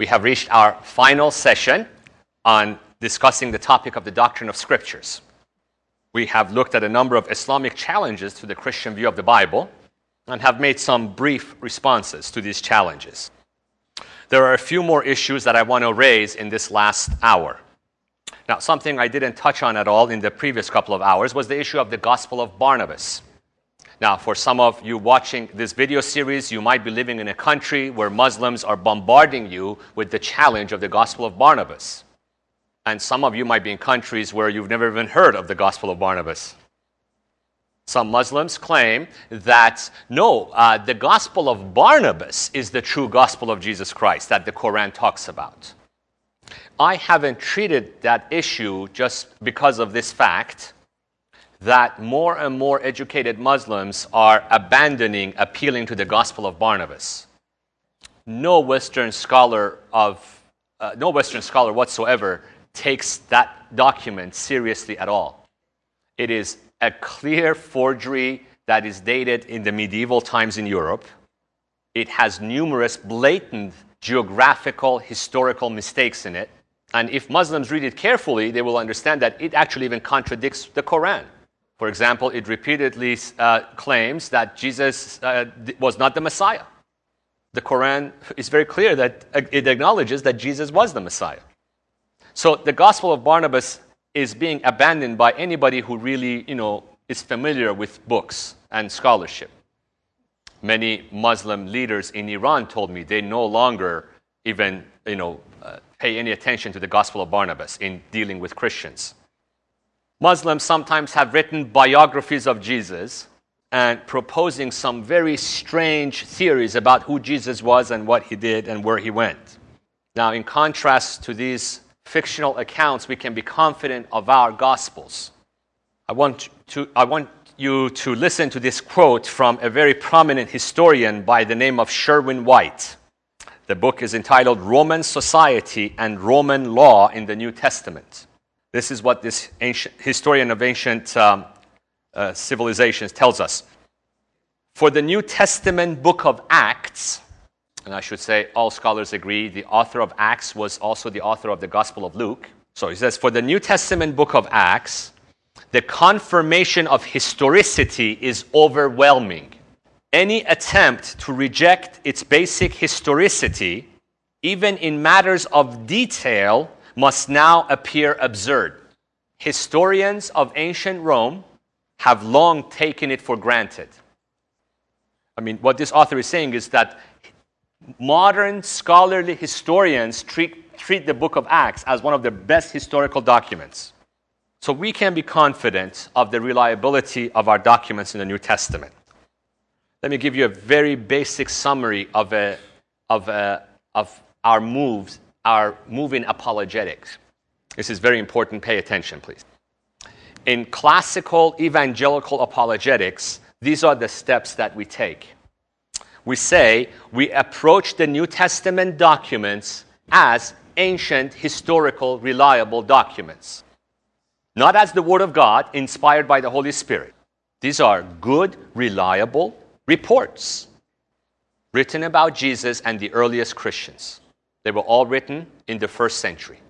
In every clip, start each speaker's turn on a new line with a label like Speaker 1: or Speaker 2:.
Speaker 1: We have reached our final session on discussing the topic of the doctrine of scriptures. We have looked at a number of Islamic challenges to the Christian view of the Bible and have made some brief responses to these challenges. There are a few more issues that I want to raise in this last hour. Now, something I didn't touch on at all in the previous couple of hours was the issue of the Gospel of Barnabas. Now, for some of you watching this video series, you might be living in a country where Muslims are bombarding you with the challenge of the Gospel of Barnabas. And some of you might be in countries where you've never even heard of the Gospel of Barnabas. Some Muslims claim that no, uh, the Gospel of Barnabas is the true Gospel of Jesus Christ that the Quran talks about. I haven't treated that issue just because of this fact that more and more educated Muslims are abandoning appealing to the Gospel of Barnabas. No Western scholar of uh, no Western scholar whatsoever takes that document seriously at all. It is a clear forgery that is dated in the medieval times in Europe. It has numerous blatant geographical, historical mistakes in it. And if Muslims read it carefully, they will understand that it actually even contradicts the Quran. For example, it repeatedly uh, claims that Jesus uh, was not the Messiah. The Quran is very clear that uh, it acknowledges that Jesus was the Messiah. So the Gospel of Barnabas is being abandoned by anybody who really, you know, is familiar with books and scholarship. Many Muslim leaders in Iran told me they no longer even, you know, uh, pay any attention to the Gospel of Barnabas in dealing with Christians. Muslims sometimes have written biographies of Jesus and proposing some very strange theories about who Jesus was and what he did and where he went. Now, in contrast to these fictional accounts, we can be confident of our Gospels. I want, to, I want you to listen to this quote from a very prominent historian by the name of Sherwin White. The book is entitled Roman Society and Roman Law in the New Testament. This is what this ancient, historian of ancient um, uh, civilizations tells us. For the New Testament book of Acts, and I should say all scholars agree the author of Acts was also the author of the Gospel of Luke. So he says, for the New Testament book of Acts, the confirmation of historicity is overwhelming. Any attempt to reject its basic historicity, even in matters of detail, must now appear absurd. Historians of ancient Rome have long taken it for granted. I mean, what this author is saying is that modern scholarly historians treat, treat the book of Acts as one of the best historical documents. So we can be confident of the reliability of our documents in the New Testament. Let me give you a very basic summary of, a, of, a, of our moves our moving apologetics. This is very important. Pay attention, please. In classical evangelical apologetics, these are the steps that we take. We say we approach the New Testament documents as ancient, historical, reliable documents, not as the Word of God inspired by the Holy Spirit. These are good, reliable reports written about Jesus and the earliest Christians. They were all written in the first century.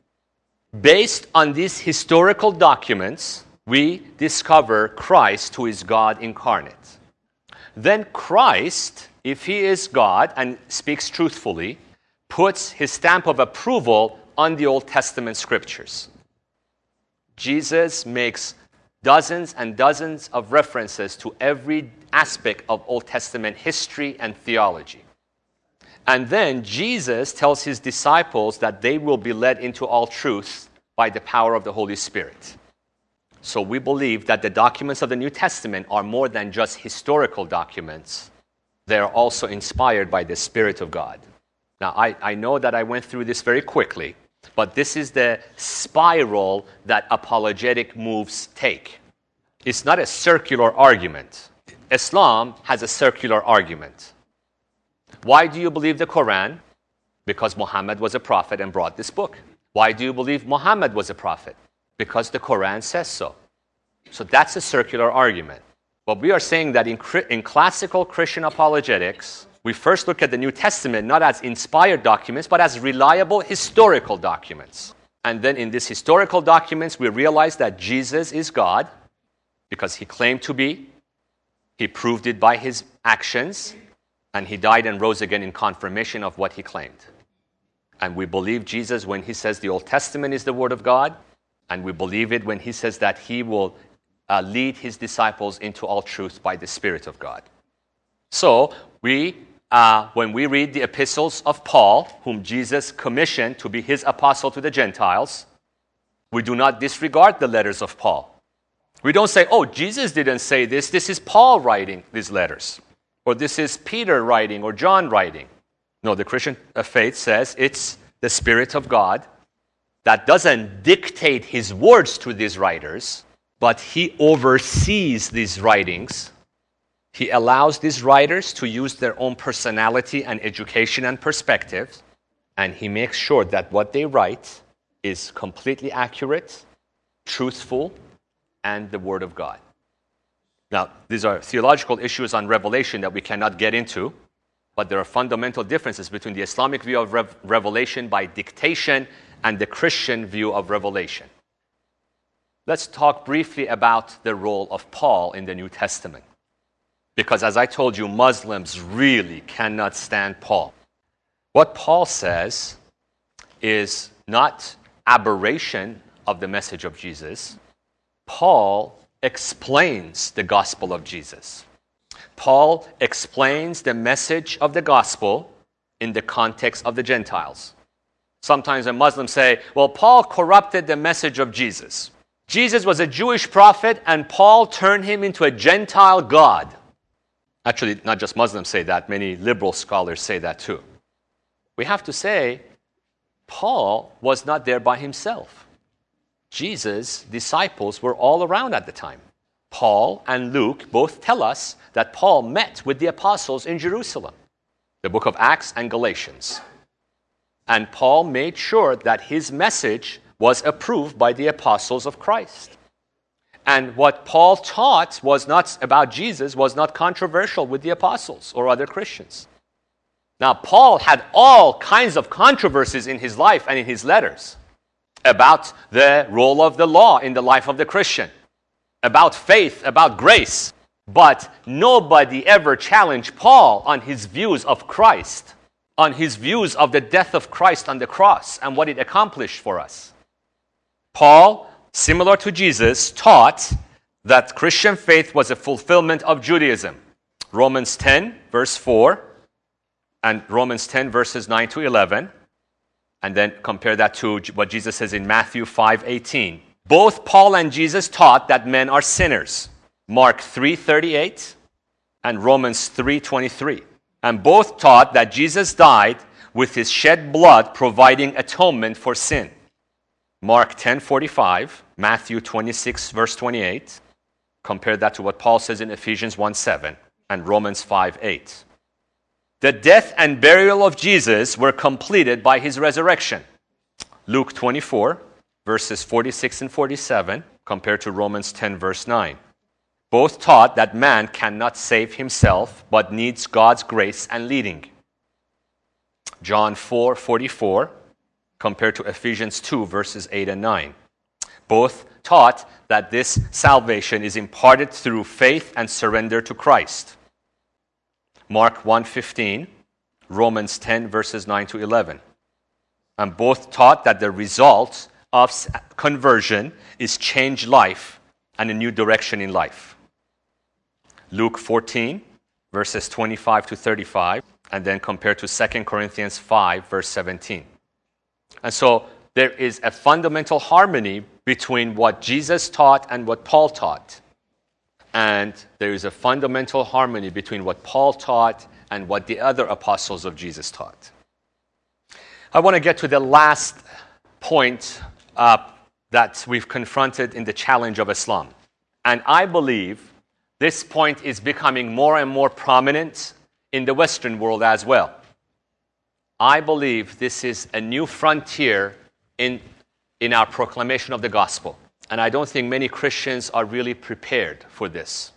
Speaker 1: Based on these historical documents, we discover Christ, who is God incarnate. Then Christ, if he is God and speaks truthfully, puts his stamp of approval on the Old Testament scriptures. Jesus makes dozens and dozens of references to every aspect of Old Testament history and theology. And then Jesus tells his disciples that they will be led into all truth by the power of the Holy Spirit. So we believe that the documents of the New Testament are more than just historical documents, they are also inspired by the Spirit of God. Now, I, I know that I went through this very quickly, but this is the spiral that apologetic moves take. It's not a circular argument. Islam has a circular argument. Why do you believe the Quran? Because Muhammad was a prophet and brought this book. Why do you believe Muhammad was a prophet? Because the Quran says so. So that's a circular argument. But we are saying that in, in classical Christian apologetics, we first look at the New Testament not as inspired documents, but as reliable historical documents. And then in these historical documents, we realize that Jesus is God because he claimed to be. He proved it by his actions, and he died and rose again in confirmation of what he claimed. And we believe Jesus when he says the Old Testament is the Word of God, and we believe it when he says that he will uh, lead his disciples into all truth by the Spirit of God. So, we, uh, when we read the epistles of Paul, whom Jesus commissioned to be his apostle to the Gentiles, we do not disregard the letters of Paul. We don't say, oh, Jesus didn't say this, this is Paul writing these letters, or this is Peter writing, or John writing. No, the Christian uh, faith says it's the Spirit of God that doesn't dictate his words to these writers, but he oversees these writings. He allows these writers to use their own personality and education and perspective, and he makes sure that what they write is completely accurate, truthful, and the Word of God. Now, these are theological issues on revelation that we cannot get into, but there are fundamental differences between the Islamic view of rev- revelation by dictation and the Christian view of revelation. Let's talk briefly about the role of Paul in the New Testament. Because as I told you, Muslims really cannot stand Paul. What Paul says is not aberration of the message of Jesus. Paul explains the gospel of Jesus. Paul explains the message of the gospel in the context of the Gentiles. Sometimes when Muslims say, well, Paul corrupted the message of Jesus. Jesus was a Jewish prophet, and Paul turned him into a Gentile God. Actually, not just Muslims say that, many liberal scholars say that too. We have to say, Paul was not there by himself. Jesus' disciples were all around at the time. Paul and Luke both tell us that Paul met with the apostles in Jerusalem, the book of Acts and Galatians. And Paul made sure that his message was approved by the apostles of Christ. And what Paul taught was not about Jesus was not controversial with the apostles or other Christians. Now, Paul had all kinds of controversies in his life and in his letters about the role of the law in the life of the Christian, about faith, about grace. But nobody ever challenged Paul on his views of Christ, on his views of the death of Christ on the cross and what it accomplished for us. Paul, similar to Jesus, taught that Christian faith was a fulfillment of Judaism. Romans 10, verse 4, and Romans 10, verses 9 to 11. And then compare that to what Jesus says in Matthew 5, 18. Both Paul and Jesus taught that men are sinners. Mark 3:38 and Romans 3:23. And both taught that Jesus died with his shed blood providing atonement for sin. Mark 10:45, Matthew 26 verse 28. Compare that to what Paul says in Ephesians 1:7 and Romans 5:8. The death and burial of Jesus were completed by his resurrection. Luke 24 verses 46 and 47 compared to Romans 10 verse 9. Both taught that man cannot save himself but needs God's grace and leading. John 4 44 compared to Ephesians 2 verses 8 and 9. Both taught that this salvation is imparted through faith and surrender to Christ. Mark 1:15, Romans 10 verses 9 to 11. And both taught that the result of conversion is changed life and a new direction in life. Luke 14, verses 25 to 35, and then compared to 2 Corinthians 5, verse 17. And so there is a fundamental harmony between what Jesus taught and what Paul taught. And there is a fundamental harmony between what Paul taught and what the other apostles of Jesus taught. I want to get to the last point uh, that we've confronted in the challenge of Islam. And I believe this point is becoming more and more prominent in the Western world as well. I believe this is a new frontier in, in our proclamation of the gospel. And I don't think many Christians are really prepared for this.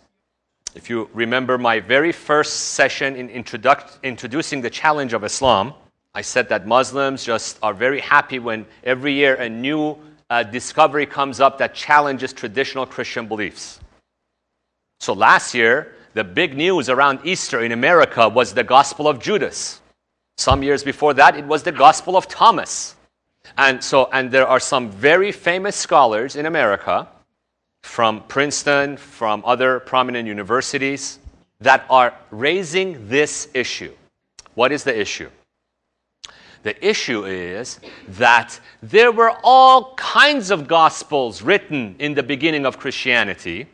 Speaker 1: If you remember my very first session in introduc- introducing the challenge of Islam, I said that Muslims just are very happy when every year a new uh, discovery comes up that challenges traditional Christian beliefs. So last year, the big news around Easter in America was the Gospel of Judas. Some years before that, it was the Gospel of Thomas. And so, and there are some very famous scholars in America from Princeton, from other prominent universities that are raising this issue. What is the issue? The issue is that there were all kinds of gospels written in the beginning of Christianity.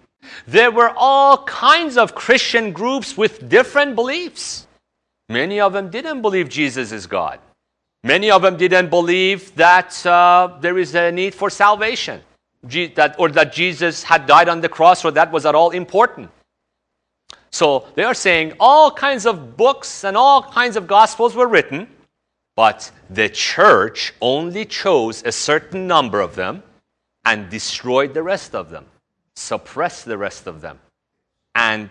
Speaker 1: There were all kinds of Christian groups with different beliefs. Many of them didn't believe Jesus is God. Many of them didn't believe that uh, there is a need for salvation, that, or that Jesus had died on the cross, or that was at all important. So they are saying all kinds of books and all kinds of gospels were written, but the church only chose a certain number of them and destroyed the rest of them, suppressed the rest of them, and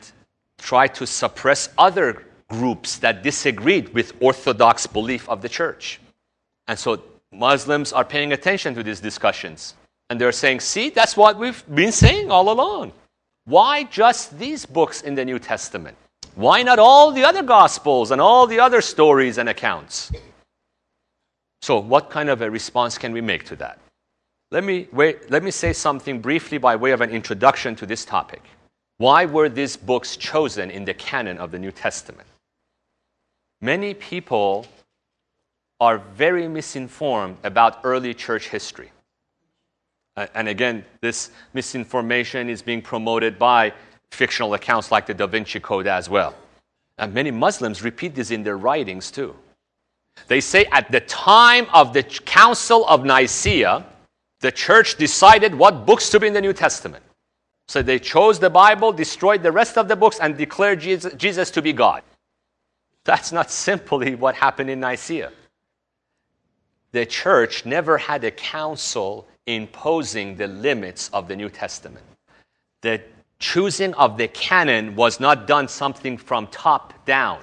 Speaker 1: tried to suppress other groups that disagreed with orthodox belief of the church. And so Muslims are paying attention to these discussions. And they're saying, see, that's what we've been saying all along. Why just these books in the New Testament? Why not all the other Gospels and all the other stories and accounts? So, what kind of a response can we make to that? Let me, wait, let me say something briefly by way of an introduction to this topic. Why were these books chosen in the canon of the New Testament? Many people are very misinformed about early church history. Uh, and again, this misinformation is being promoted by fictional accounts like the Da Vinci Code as well. And many Muslims repeat this in their writings too. They say at the time of the Council of Nicaea, the church decided what books to be in the New Testament. So they chose the Bible, destroyed the rest of the books, and declared Jesus, Jesus to be God. That's not simply what happened in Nicaea. The church never had a council imposing the limits of the New Testament. The choosing of the canon was not done something from top down.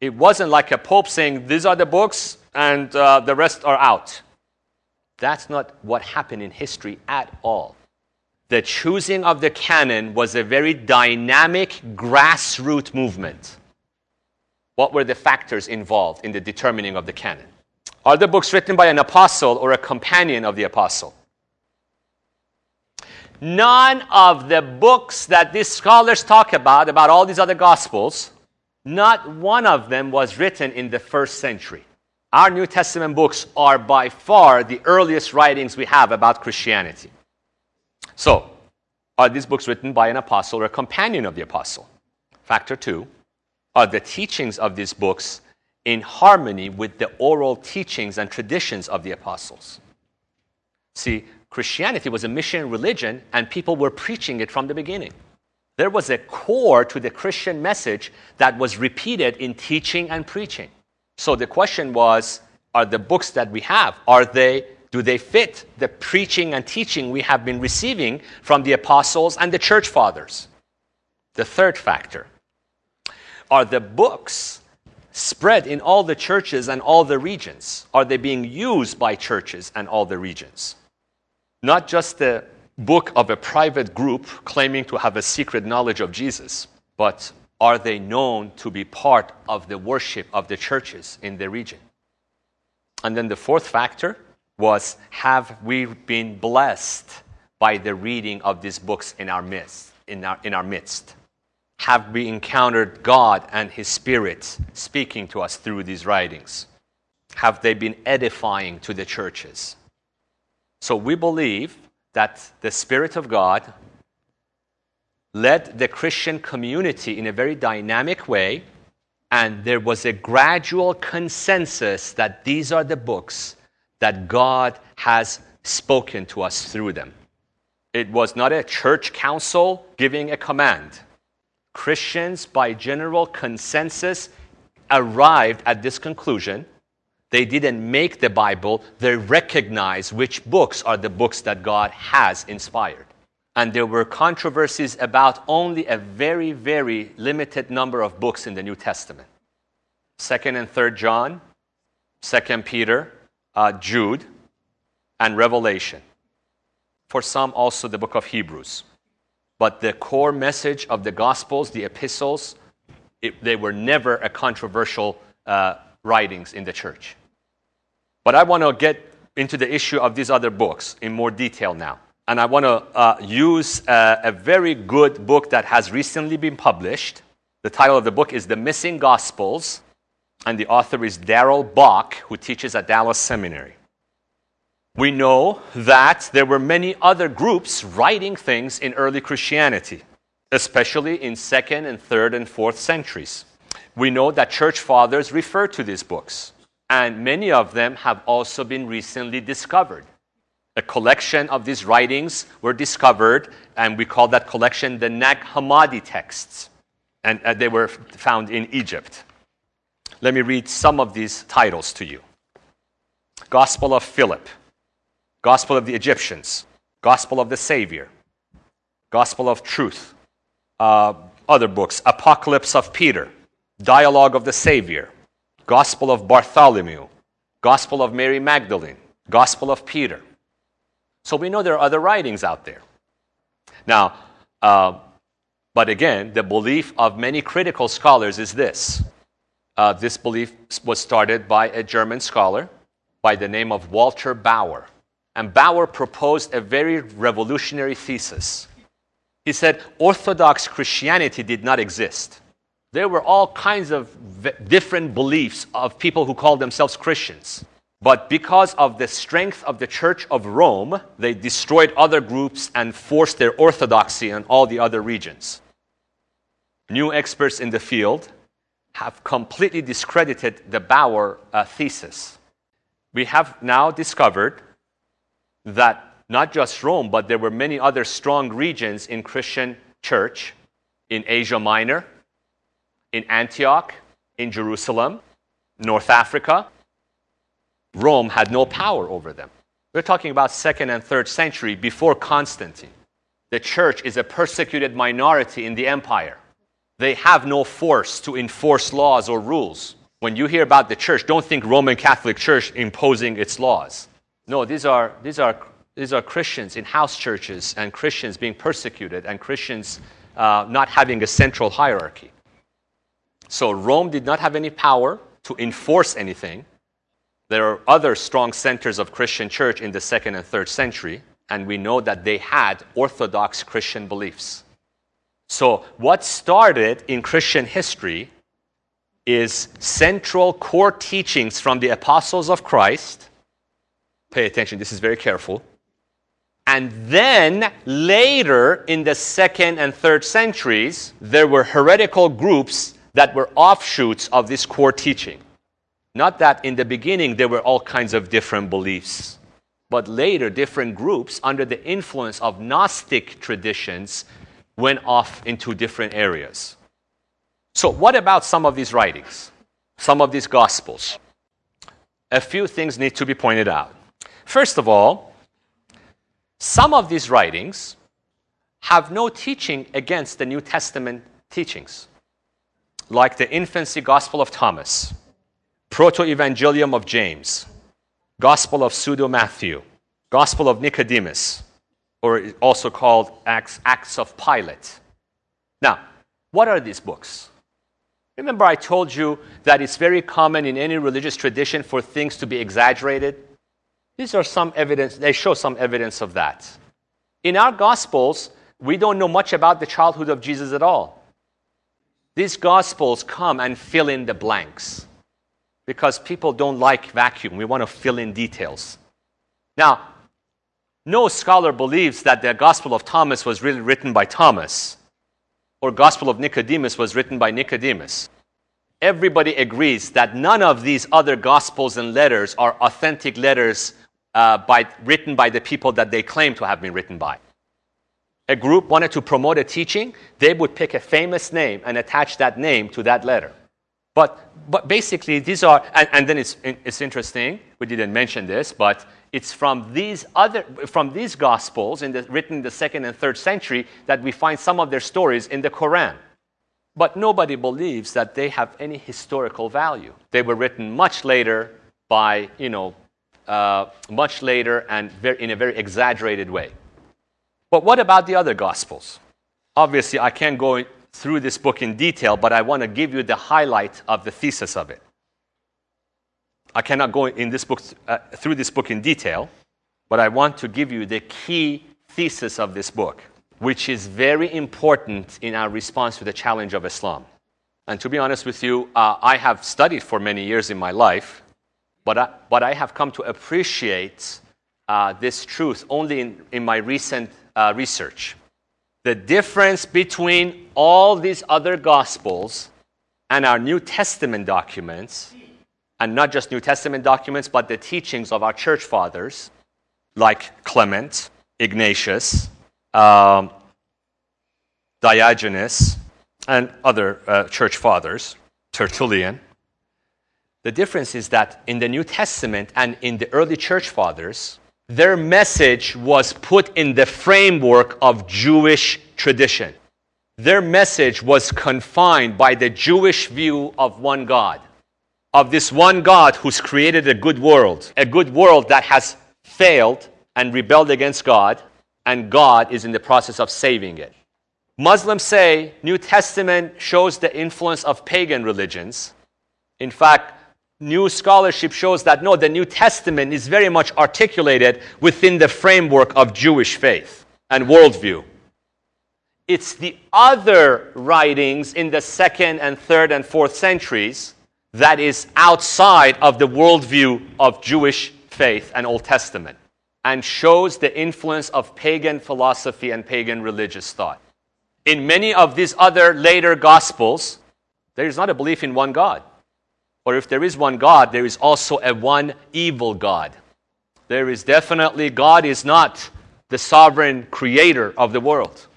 Speaker 1: It wasn't like a pope saying, These are the books and uh, the rest are out. That's not what happened in history at all. The choosing of the canon was a very dynamic grassroots movement. What were the factors involved in the determining of the canon? Are the books written by an apostle or a companion of the apostle? None of the books that these scholars talk about, about all these other gospels, not one of them was written in the first century. Our New Testament books are by far the earliest writings we have about Christianity. So, are these books written by an apostle or a companion of the apostle? Factor two, are the teachings of these books in harmony with the oral teachings and traditions of the apostles? See, Christianity was a mission religion, and people were preaching it from the beginning. There was a core to the Christian message that was repeated in teaching and preaching. So the question was, are the books that we have, are they do they fit the preaching and teaching we have been receiving from the apostles and the church fathers? The third factor are the books spread in all the churches and all the regions? Are they being used by churches and all the regions? Not just the book of a private group claiming to have a secret knowledge of Jesus, but are they known to be part of the worship of the churches in the region? And then the fourth factor was have we been blessed by the reading of these books in our midst? In our, in our midst? Have we encountered God and His Spirit speaking to us through these writings? Have they been edifying to the churches? So we believe that the Spirit of God led the Christian community in a very dynamic way, and there was a gradual consensus that these are the books that God has spoken to us through them. It was not a church council giving a command. Christians, by general consensus, arrived at this conclusion they didn't make the Bible, they recognized which books are the books that God has inspired. And there were controversies about only a very, very limited number of books in the New Testament. Second and Third John, Second Peter, uh, Jude, and Revelation. For some, also the book of Hebrews. But the core message of the Gospels, the epistles, it, they were never a controversial uh, writings in the church. But I want to get into the issue of these other books in more detail now. And I want to uh, use a, a very good book that has recently been published. The title of the book is The Missing Gospels, and the author is Darrell Bock, who teaches at Dallas Seminary. We know that there were many other groups writing things in early Christianity, especially in second and third and fourth centuries. We know that church fathers refer to these books, and many of them have also been recently discovered. A collection of these writings were discovered, and we call that collection the Nag Hammadi texts, and uh, they were found in Egypt. Let me read some of these titles to you Gospel of Philip, Gospel of the Egyptians, Gospel of the Savior, Gospel of Truth, uh, other books, Apocalypse of Peter, Dialogue of the Savior, Gospel of Bartholomew, Gospel of Mary Magdalene, Gospel of Peter. So we know there are other writings out there. Now, uh, but again, the belief of many critical scholars is this uh, this belief was started by a German scholar by the name of Walter Bauer. And Bauer proposed a very revolutionary thesis. He said Orthodox Christianity did not exist. There were all kinds of different beliefs of people who called themselves Christians. But because of the strength of the Church of Rome, they destroyed other groups and forced their orthodoxy on all the other regions. New experts in the field have completely discredited the Bauer uh, thesis. We have now discovered that not just Rome, but there were many other strong regions in Christian church in Asia Minor, in Antioch, in Jerusalem, North Africa. Rome had no power over them. We're talking about second and third century before Constantine. The church is a persecuted minority in the empire. They have no force to enforce laws or rules. When you hear about the church, don't think Roman Catholic Church imposing its laws. No, these are, these are, these are Christians in house churches and Christians being persecuted and Christians uh, not having a central hierarchy. So Rome did not have any power to enforce anything. There are other strong centers of Christian church in the second and third century, and we know that they had orthodox Christian beliefs. So, what started in Christian history is central core teachings from the apostles of Christ. Pay attention, this is very careful. And then later in the second and third centuries, there were heretical groups that were offshoots of this core teaching. Not that in the beginning there were all kinds of different beliefs, but later different groups under the influence of Gnostic traditions went off into different areas. So, what about some of these writings, some of these gospels? A few things need to be pointed out. First of all, some of these writings have no teaching against the New Testament teachings, like the infancy gospel of Thomas, proto evangelium of James, gospel of pseudo Matthew, gospel of Nicodemus, or also called Acts, Acts of Pilate. Now, what are these books? Remember, I told you that it's very common in any religious tradition for things to be exaggerated? These are some evidence, they show some evidence of that. In our Gospels, we don't know much about the childhood of Jesus at all. These Gospels come and fill in the blanks because people don't like vacuum. We want to fill in details. Now, no scholar believes that the Gospel of Thomas was really written by Thomas or Gospel of Nicodemus was written by Nicodemus. Everybody agrees that none of these other Gospels and letters are authentic letters uh, by, written by the people that they claim to have been written by. A group wanted to promote a teaching, they would pick a famous name and attach that name to that letter. But, but basically, these are, and, and then it's, it's interesting, we didn't mention this, but it's from these other, from these gospels in the, written in the second and third century that we find some of their stories in the Quran. But nobody believes that they have any historical value. They were written much later by, you know, uh, much later and very, in a very exaggerated way. But what about the other Gospels? Obviously, I can't go through this book in detail, but I want to give you the highlight of the thesis of it. I cannot go in this book, uh, through this book in detail, but I want to give you the key thesis of this book, which is very important in our response to the challenge of Islam. And to be honest with you, uh, I have studied for many years in my life, but I, but I have come to appreciate uh, this truth only in, in my recent uh, research. The difference between all these other gospels and our New Testament documents, and not just New Testament documents, but the teachings of our church fathers, like Clement, Ignatius, um, Diogenes, and other uh, church fathers, Tertullian, the difference is that in the New Testament and in the early church fathers, their message was put in the framework of Jewish tradition. Their message was confined by the Jewish view of one God, of this one God who's created a good world, a good world that has failed and rebelled against God, and God is in the process of saving it. Muslims say New Testament shows the influence of pagan religions. In fact, new scholarship shows that no, the New Testament is very much articulated within the framework of Jewish faith and worldview. It's the other writings in the second and third and fourth centuries that is outside of the worldview of Jewish faith and Old Testament and shows the influence of pagan philosophy and pagan religious thought. In many of these other later gospels, there is not a belief in one God. Or if there is one God, there is also a one evil God. There is definitely, God is not the sovereign creator of the world.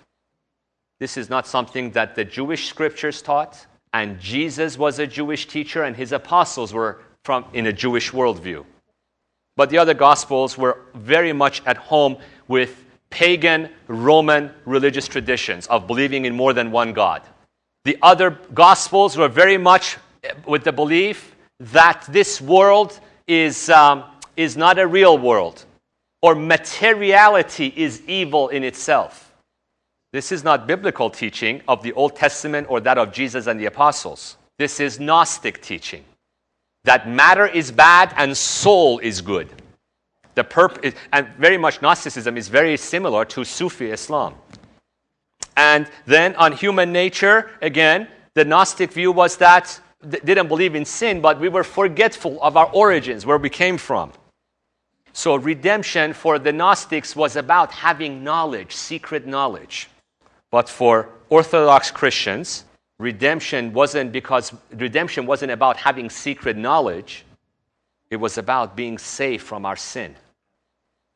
Speaker 1: This is not something that the Jewish scriptures taught, and Jesus was a Jewish teacher, and his apostles were from in a Jewish worldview. But the other gospels were very much at home with pagan Roman religious traditions of believing in more than one God. The other gospels were very much with the belief that this world is, um, is not a real world, or materiality is evil in itself. This is not biblical teaching of the Old Testament or that of Jesus and the apostles. This is Gnostic teaching that matter is bad and soul is good. The purp- and very much Gnosticism is very similar to Sufi Islam. And then on human nature, again, the Gnostic view was that didn't believe in sin, but we were forgetful of our origins, where we came from. So, redemption for the Gnostics was about having knowledge, secret knowledge. But for Orthodox Christians, redemption wasn't because redemption wasn't about having secret knowledge, it was about being safe from our sin.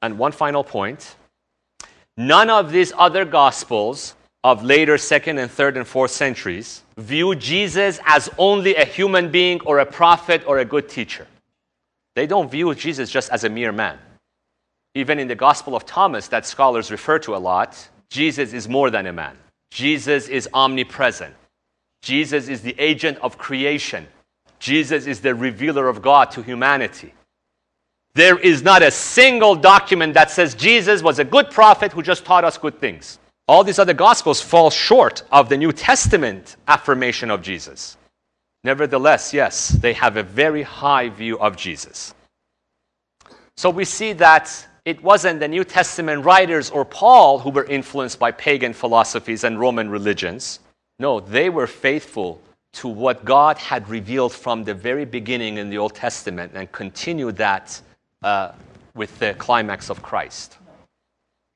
Speaker 1: And one final point none of these other gospels of later second and third and fourth centuries view Jesus as only a human being or a prophet or a good teacher. They don't view Jesus just as a mere man. Even in the Gospel of Thomas, that scholars refer to a lot, Jesus is more than a man. Jesus is omnipresent. Jesus is the agent of creation. Jesus is the revealer of God to humanity. There is not a single document that says Jesus was a good prophet who just taught us good things. All these other gospels fall short of the New Testament affirmation of Jesus. Nevertheless, yes, they have a very high view of Jesus. So we see that it wasn't the New Testament writers or Paul who were influenced by pagan philosophies and Roman religions. No, they were faithful to what God had revealed from the very beginning in the Old Testament and continued that uh, with the climax of Christ.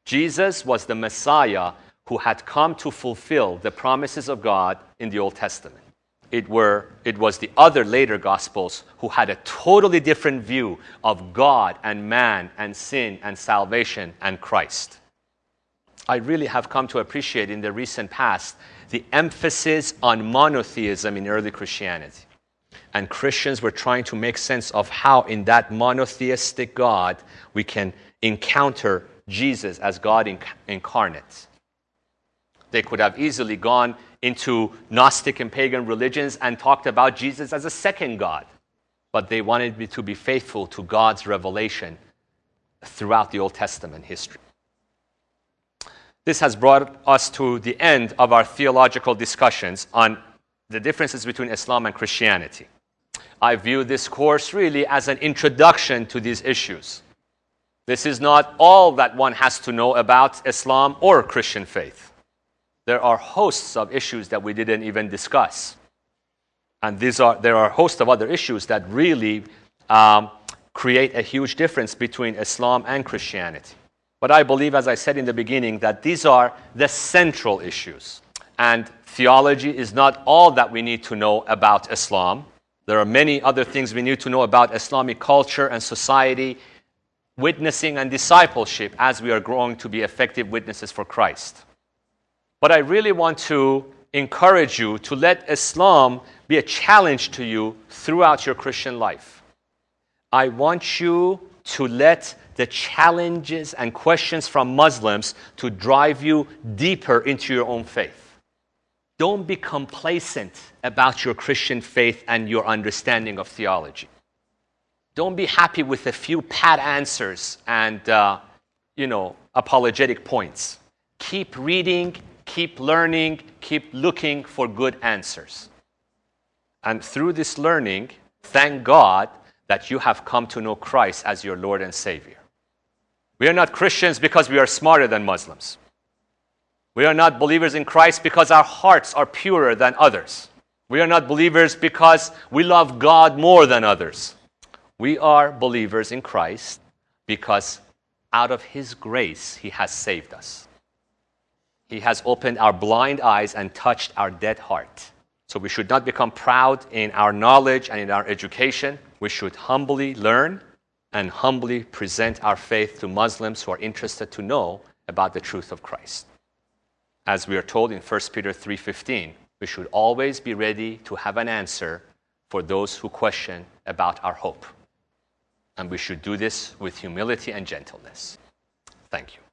Speaker 1: Jesus was the Messiah who had come to fulfill the promises of God in the Old Testament. It, were, it was the other later Gospels who had a totally different view of God and man and sin and salvation and Christ. I really have come to appreciate in the recent past the emphasis on monotheism in early Christianity. And Christians were trying to make sense of how, in that monotheistic God, we can encounter Jesus as God inc- incarnate. They could have easily gone into Gnostic and pagan religions and talked about Jesus as a second God. But they wanted me to be faithful to God's revelation throughout the Old Testament history. This has brought us to the end of our theological discussions on the differences between Islam and Christianity. I view this course really as an introduction to these issues. This is not all that one has to know about Islam or Christian faith. There are hosts of issues that we didn't even discuss. And these are, there are a host of other issues that really um, create a huge difference between Islam and Christianity. But I believe, as I said in the beginning, that these are the central issues. And theology is not all that we need to know about Islam. There are many other things we need to know about Islamic culture and society, witnessing and discipleship as we are growing to be effective witnesses for Christ. But I really want to encourage you to let Islam be a challenge to you throughout your Christian life. I want you to let the challenges and questions from Muslims to drive you deeper into your own faith. Don't be complacent about your Christian faith and your understanding of theology. Don't be happy with a few pat answers and, uh, you know, apologetic points. Keep reading, keep learning, keep looking for good answers. And through this learning, thank God that you have come to know Christ as your Lord and Savior. We are not Christians because we are smarter than Muslims. We are not believers in Christ because our hearts are purer than others. We are not believers because we love God more than others. We are believers in Christ because out of His grace, He has saved us. He has opened our blind eyes and touched our dead heart. So we should not become proud in our knowledge and in our education. We should humbly learn and humbly present our faith to Muslims who are interested to know about the truth of Christ. As we are told in 1 Peter 3:15, we should always be ready to have an answer for those who question about our hope. And we should do this with humility and gentleness. Thank you.